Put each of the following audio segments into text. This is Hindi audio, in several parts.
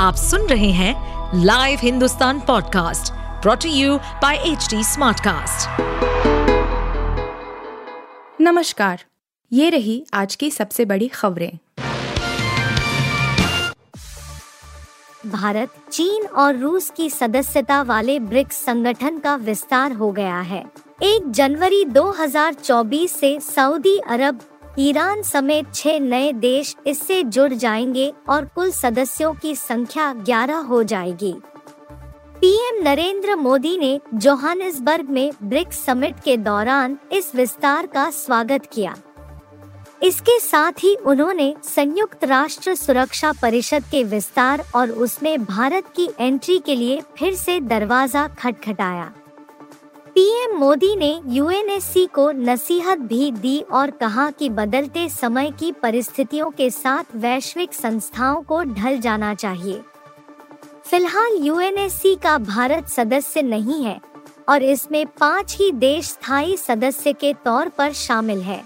आप सुन रहे हैं live Hindustan podcast brought to you by H Smartcast. नमस्कार ये रही आज की सबसे बड़ी खबरें भारत चीन और रूस की सदस्यता वाले ब्रिक्स संगठन का विस्तार हो गया है एक जनवरी 2024 से सऊदी अरब ईरान समेत छह नए देश इससे जुड़ जाएँगे और कुल सदस्यों की संख्या 11 हो जाएगी। पीएम नरेंद्र मोदी ने जोहानिसबर्ग में ब्रिक्स समिट के दौरान इस विस्तार का स्वागत किया। इसके साथ ही उन्होंने संयुक्त राष्ट्र सुरक्षा परिषद के विस्तार और उसमें भारत की एंट्री के लिए फिर से दरवाज़ा खटखटाया। पीएम मोदी ने यूएनएससी को नसीहत भी दी और कहा कि बदलते समय की परिस्थितियों के साथ वैश्विक संस्थाओं को ढल जाना चाहिए। फ़िलहाल यूएनएससी का भारत सदस्य नहीं है और इसमें पाँच ही देश स्थायी सदस्य के तौर पर शामिल है।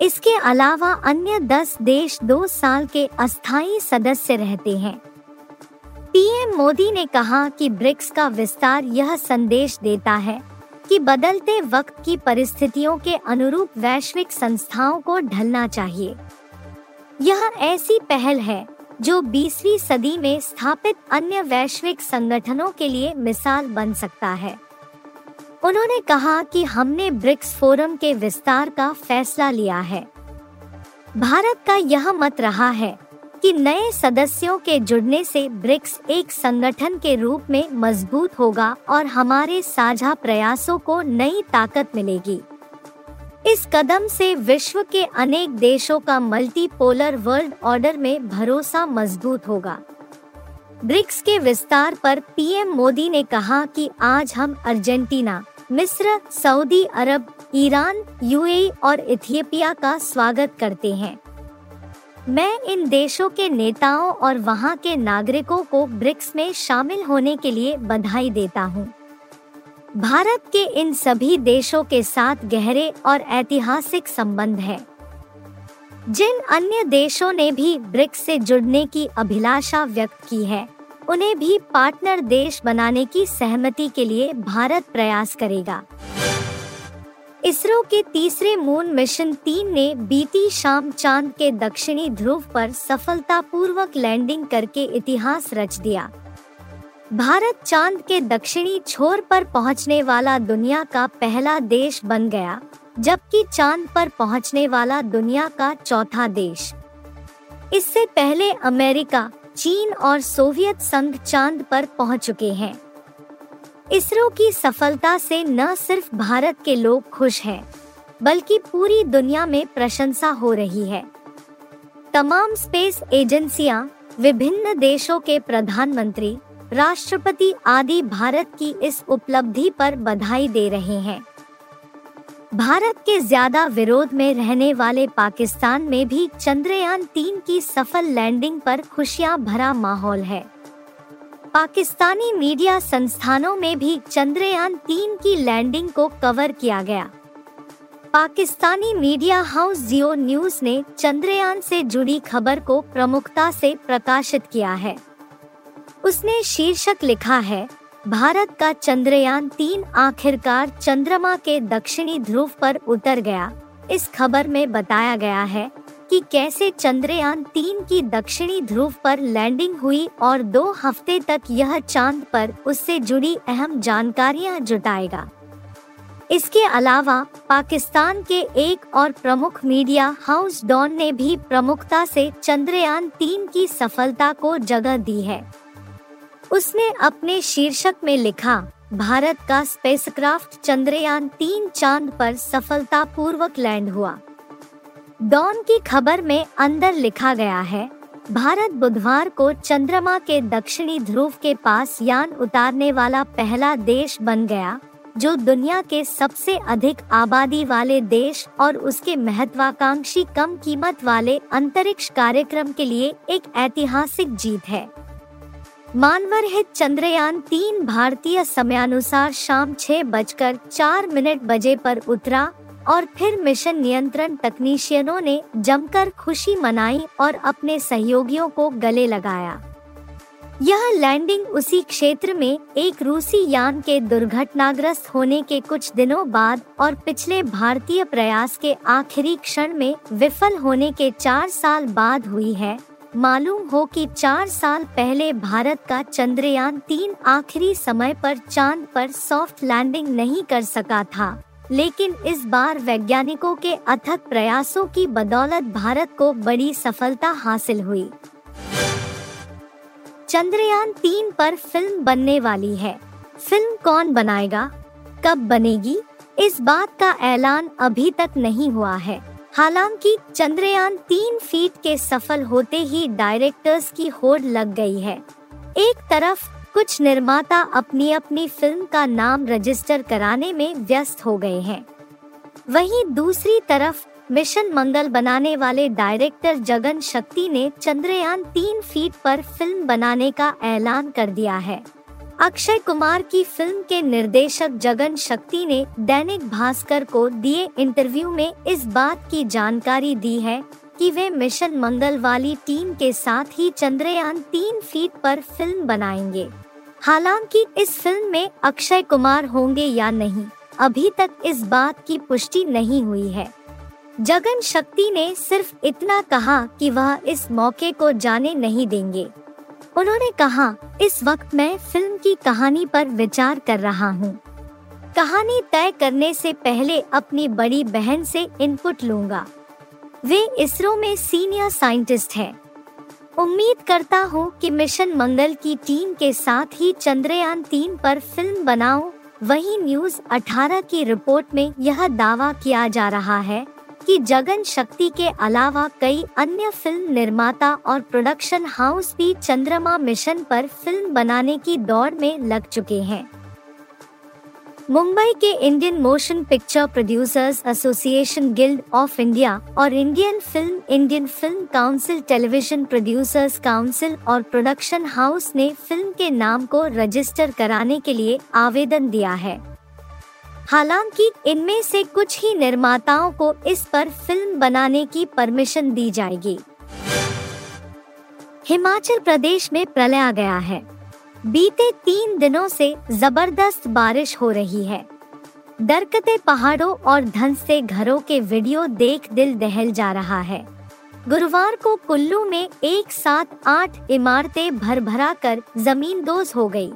इसके अलावा अन्य दस देश दो साल के अस्थायी सदस्य रहते हैं। पीएम मोदी ने कहा कि ब्रिक्स का विस्तार यह संदेश देता है कि बदलते वक्त की परिस्थितियों के अनुरूप वैश्विक संस्थाओं को ढलना चाहिए। यह ऐसी पहल है जो 20वीं सदी में स्थापित अन्य वैश्विक संगठनों के लिए मिसाल बन सकता है। उन्होंने कहा कि हमने ब्रिक्स फोरम के विस्तार का फैसला लिया है। भारत का यह मत रहा है कि नए सदस्यों के जुड़ने से ब्रिक्स एक संगठन के रूप में मज़बूत होगा और हमारे साझा प्रयासों को नई ताकत मिलेगी। इस कदम से विश्व के अनेक देशों का मल्टीपोलर वर्ल्ड ऑर्डर में भरोसा मज़बूत होगा। ब्रिक्स के विस्तार पर पीएम मोदी ने कहा कि आज हम अर्जेंटीना, मिस्र, सऊदी अरब, ईरान, यूएई और इथियोपिया का स्वागत करते हैं। मैं इन देशों के नेताओं और वहाँ के नागरिकों को ब्रिक्स में शामिल होने के लिए बधाई देता हूँ। भारत के इन सभी देशों के साथ गहरे और ऐतिहासिक संबंध है जिन अन्य देशों ने भी ब्रिक्स से जुड़ने की अभिलाषा व्यक्त की है, उन्हें भी पार्टनर देश बनाने की सहमति के लिए भारत प्रयास करेगा इसरो के तीसरे मून मिशन तीन ने बीती शाम चाँद के दक्षिणी ध्रुव पर सफलतापूर्वक लैंडिंग करके इतिहास रच दिया। भारत चाँद के दक्षिणी छोर पर पहुँचने वाला दुनिया का पहला देश बन गया, जबकि चाँद पर पहुँचने वाला दुनिया का चौथा देश। इससे पहले अमेरिका, चीन और सोवियत संघ चाँद पर पहुँच चुके हैं। इसरो की सफलता से न सिर्फ़ भारत के लोग खुश हैं, बल्कि पूरी दुनिया में प्रशंसा हो रही है। तमाम स्पेस एजेंसियाँ, विभिन्न देशों के प्रधानमंत्री राष्ट्रपति आदि भारत की इस उपलब्धि पर बधाई दे रहे हैं। भारत के ज़्यादा विरोध में रहने वाले पाकिस्तान में भी चंद्रयान तीन की सफल लैंडिंग पर खुशियाँ भरा माहौल है। पाकिस्तानी मीडिया संस्थानों में भी चंद्रयान तीन की लैंडिंग को कवर किया गया। Pakistani media house Geo News ने चंद्रयान से जुड़ी खबर को प्रमुखता से प्रकाशित किया है। उसने शीर्षक लिखा है, भारत का चंद्रयान तीन आखिरकार चंद्रमा के दक्षिणी ध्रुव पर उतर गया। इस खबर में बताया गया है कि कैसे चंद्रयान तीन की दक्षिणी ध्रुव पर लैंडिंग हुई और दो हफ़्ते तक यह चाँद पर उससे जुड़ी अहम जानकारियाँ जुटाएगा। इसके अलावा, पाकिस्तान के एक और प्रमुख मीडिया हाउस डॉन ने भी प्रमुखता से चंद्रयान तीन की सफलता को जगह दी है। उसने अपने शीर्षक में लिखा, भारत का स्पेसक्राफ्ट चंद्रयान तीन चाँद पर सफलतापूर्वक लैंड हुआ। डॉन की खबर में अंदर लिखा गया है, भारत बुधवार को चंद्रमा के दक्षिणी ध्रुव के पास यान उतारने वाला पहला देश बन गया, जो दुनिया के सबसे अधिक आबादी वाले देश और उसके महत्वाकांक्षी कम कीमत वाले अंतरिक्ष कार्यक्रम के लिए एक ऐतिहासिक जीत है। मानवर हित चंद्रयान तीन भारतीय समयानुसार शाम छह बजकर चार मिनट बजे पर उतरा और फिर मिशन नियंत्रण तकनीशियनों ने जमकर खुशी मनाई और अपने सहयोगियों को गले लगाया। यह लैंडिंग उसी क्षेत्र में एक रूसी यान के दुर्घटनाग्रस्त होने के कुछ दिनों बाद और पिछले भारतीय प्रयास के आखिरी क्षण में विफल होने के चार साल बाद हुई है। मालूम हो कि चार साल पहले भारत का चंद्रयान तीन आखिरी समय पर चाँद पर सॉफ्ट लैंडिंग नहीं कर सका था। लेकिन इस बार वैज्ञानिकों के अथक प्रयासों की बदौलत भारत को बड़ी सफलता हासिल हुई। चंद्रयान तीन पर फ़िल्म बनने वाली है। फ़िल्म कौन बनाएगा? कब बनेगी? इस बात का ऐलान अभी तक नहीं हुआ है। हालाँकि चंद्रयान तीन फीट के सफल होते ही डायरेक्टर्स की होड़ लग गई है। एक तरफ़ कुछ निर्माता अपनी अपनी फ़िल्म का नाम रजिस्टर कराने में व्यस्त हो गए हैं। वहीं दूसरी तरफ़, मिशन मंगल बनाने वाले डायरेक्टर जगन शक्ति ने चंद्रयान तीन फीट पर फ़िल्म बनाने का ऐलान कर दिया है। अक्षय कुमार की फ़िल्म के निर्देशक जगन शक्ति ने दैनिक भास्कर को दिए इंटरव्यू में इस बात की जानकारी दी है कि वे मिशन मंगल वाली टीम के साथ ही चंद्रयान तीन फीट पर फ़िल्म बनाएँगे। हालाँकि इस फ़िल्म में अक्षय कुमार होंगे या नहीं, अभी तक इस बात की पुष्टि नहीं हुई है। जगन शक्ति ने सिर्फ़ इतना कहा कि वह इस मौके को जाने नहीं देंगे। उन्होंने कहा, इस वक्त मैं फ़िल्म की कहानी पर विचार कर रहा हूँ। कहानी तय करने से पहले अपनी बड़ी बहन से इनपुट लूँगा। वे इसरो में सीनियर साइंटिस्ट है। उम्मीद करता हूँ कि मिशन मंगल की टीम के साथ ही चंद्रयान तीन पर फ़िल्म बनाओ। वही न्यूज़ 18 की रिपोर्ट में यह दावा किया जा रहा है कि जगन शक्ति के अलावा कई अन्य फ़िल्म निर्माता और प्रोडक्शन हाउस भी चंद्रमा मिशन पर फ़िल्म बनाने की दौड़ में लग चुके हैं। मुंबई के Indian motion picture producers association guild of India और Indian film Indian film council television producers council और प्रोडक्शन हाउस ने फ़िल्म के नाम को रजिस्टर कराने के लिए आवेदन दिया है। हालाँकि इनमें से कुछ ही निर्माताओं को इस पर फ़िल्म बनाने की परमिशन दी जाएगी। हिमाचल प्रदेश में प्रलय गया है। बीते तीन दिनों से ज़बरदस्त बारिश हो रही है। दरकते पहाड़ों और धंसते घरों के वीडियो देख दिल दहल जा रहा है। गुरुवार को कुल्लू में एक साथ आठ इमारतें भर भरा कर ज़मीन दोज हो गई।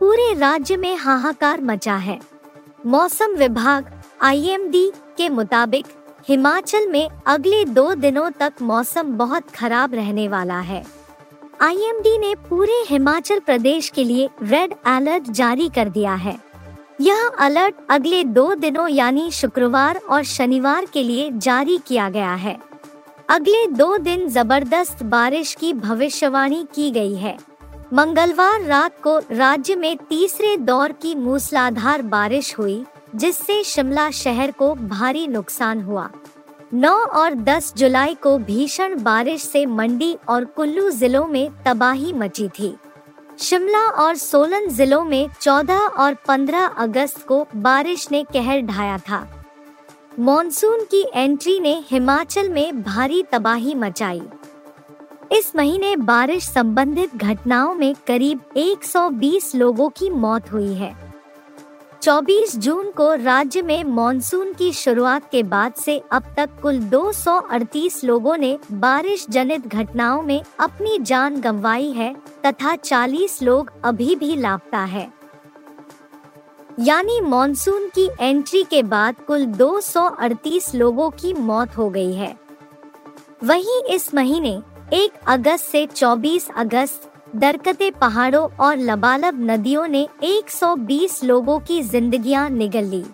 पूरे राज्य में हाहाकार मचा है। मौसम विभाग आईएमडी के मुताबिक, हिमाचल में अगले दो दिनों तक मौसम बहुत खराब रहने वाला है। आईएमडी ने पूरे हिमाचल प्रदेश के लिए रेड अलर्ट जारी कर दिया है। यह अलर्ट अगले दो दिनों यानी शुक्रवार और शनिवार के लिए जारी किया गया है। अगले दो दिन ज़बरदस्त बारिश की भविष्यवाणी की गई है। मंगलवार रात को राज्य में तीसरे दौर की मूसलाधार बारिश हुई, जिससे शिमला शहर को भारी नुकसान हुआ। 9 और 10 जुलाई को भीषण बारिश से मंडी और कुल्लू जिलों में तबाही मची थी। शिमला और सोलन जिलों में 14 और 15 अगस्त को बारिश ने कहर ढाया था। मॉनसून की एंट्री ने हिमाचल में भारी तबाही मचाई। इस महीने बारिश संबंधित घटनाओं में करीब 120 लोगों की मौत हुई है। 24 जून को राज्य में मॉनसून की शुरुआत के बाद से अब तक कुल 238 लोगों ने बारिश जनित घटनाओं में अपनी जान गंवाई है तथा 40 लोग अभी भी लापता है। यानी मॉनसून की एंट्री के बाद कुल 238 लोगों की मौत हो गई है। वहीं इस महीने एक अगस्त से 24 अगस्त दरकते पहाड़ों और लबालब नदियों ने 120 लोगों की जिंदगियाँ निगल ली।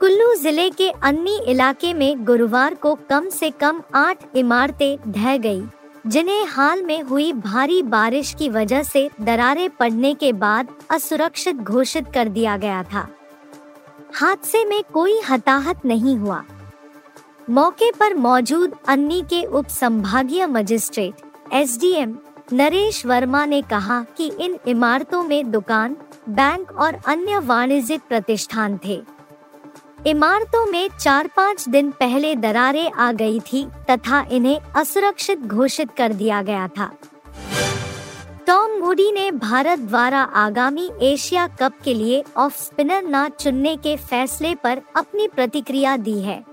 कुल्लू ज़िले के अन्नी इलाके में गुरुवार को कम से कम आठ इमारतें ढह गई, जिन्हें हाल में हुई भारी बारिश की वजह से दरारें पड़ने के बाद असुरक्षित घोषित कर दिया गया था। हादसे में कोई हताहत नहीं हुआ। मौके पर मौजूद अन्नी के उप संभागीय मजिस्ट्रेट एसडीएम नरेश वर्मा ने कहा कि इन इमारतों में दुकान, बैंक और अन्य वाणिज्यिक प्रतिष्ठान थे। इमारतों में चार पाँच दिन पहले दरारें आ गई थी तथा इन्हें असुरक्षित घोषित कर दिया गया था। टॉम मूडी ने भारत द्वारा आगामी एशिया कप के लिए ऑफ़ स्पिनर न चुनने के फैसले पर अपनी प्रतिक्रिया दी है।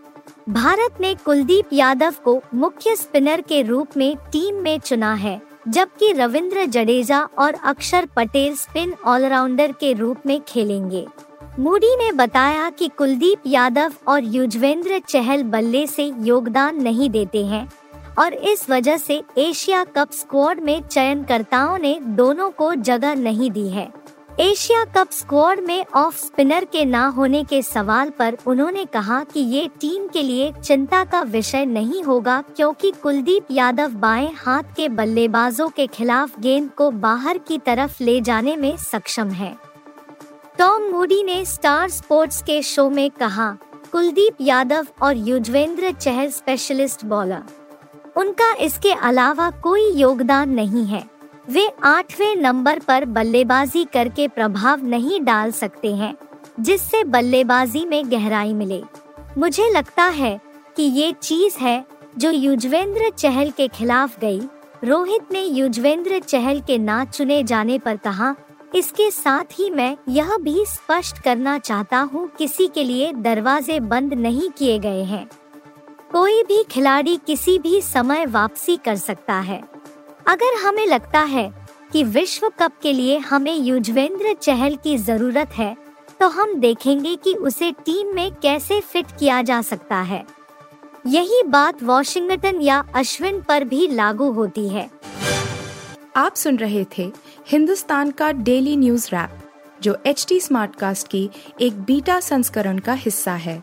भारत ने कुलदीप यादव को मुख्य स्पिनर के रूप में टीम में चुना है। जबकि रविंद्र जडेजा और अक्षर पटेल स्पिन ऑलराउंडर के रूप में खेलेंगे। मूडी ने बताया कि कुलदीप यादव और युजवेंद्र चहल बल्ले से योगदान नहीं देते हैं और इस वजह से एशिया कप स्क्वाड में चयनकर्ताओं ने दोनों को जगह नहीं दी है। एशिया कप स्क्वाड में ऑफ़ स्पिनर के ना होने के सवाल पर उन्होंने कहा कि ये टीम के लिए चिंता का विषय नहीं होगा क्योंकि कुलदीप यादव बाएँ हाथ के बल्लेबाजों के खिलाफ गेंद को बाहर की तरफ़ ले जाने में सक्षम है। टॉम मूडी ने स्टार स्पोर्ट्स के शो में कहा, कुलदीप यादव और युजवेंद्र चहल स्पेशलिस्ट बॉलर। उनका इसके अलावा कोई योगदान नहीं है। वे आठवें नंबर पर बल्लेबाजी करके प्रभाव नहीं डाल सकते हैं, जिससे बल्लेबाजी में गहराई मिले। मुझे लगता है कि ये चीज़ है जो युजवेंद्र चहल के खिलाफ गई। रोहित ने युजवेंद्र चहल के ना चुने जाने पर कहा, इसके साथ ही मैं यह भी स्पष्ट करना चाहता हूँ, किसी के लिए दरवाजे बंद नहीं किए गए हैं। कोई भी खिलाड़ी किसी भी समय वापसी कर सकता है। अगर हमें लगता है कि विश्व कप के लिए हमें युजवेंद्र चहल की ज़रूरत है तो हम देखेंगे कि उसे टीम में कैसे फिट किया जा सकता है। यही बात वॉशिंगटन या अश्विन पर भी लागू होती है। आप सुन रहे थे हिंदुस्तान का डेली न्यूज़ रैप, जो एच टी स्मार्टकास्ट की एक बीटा संस्करण का हिस्सा है।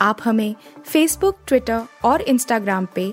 आप हमें फेसबुक ट्विटर और इंस्टाग्राम पे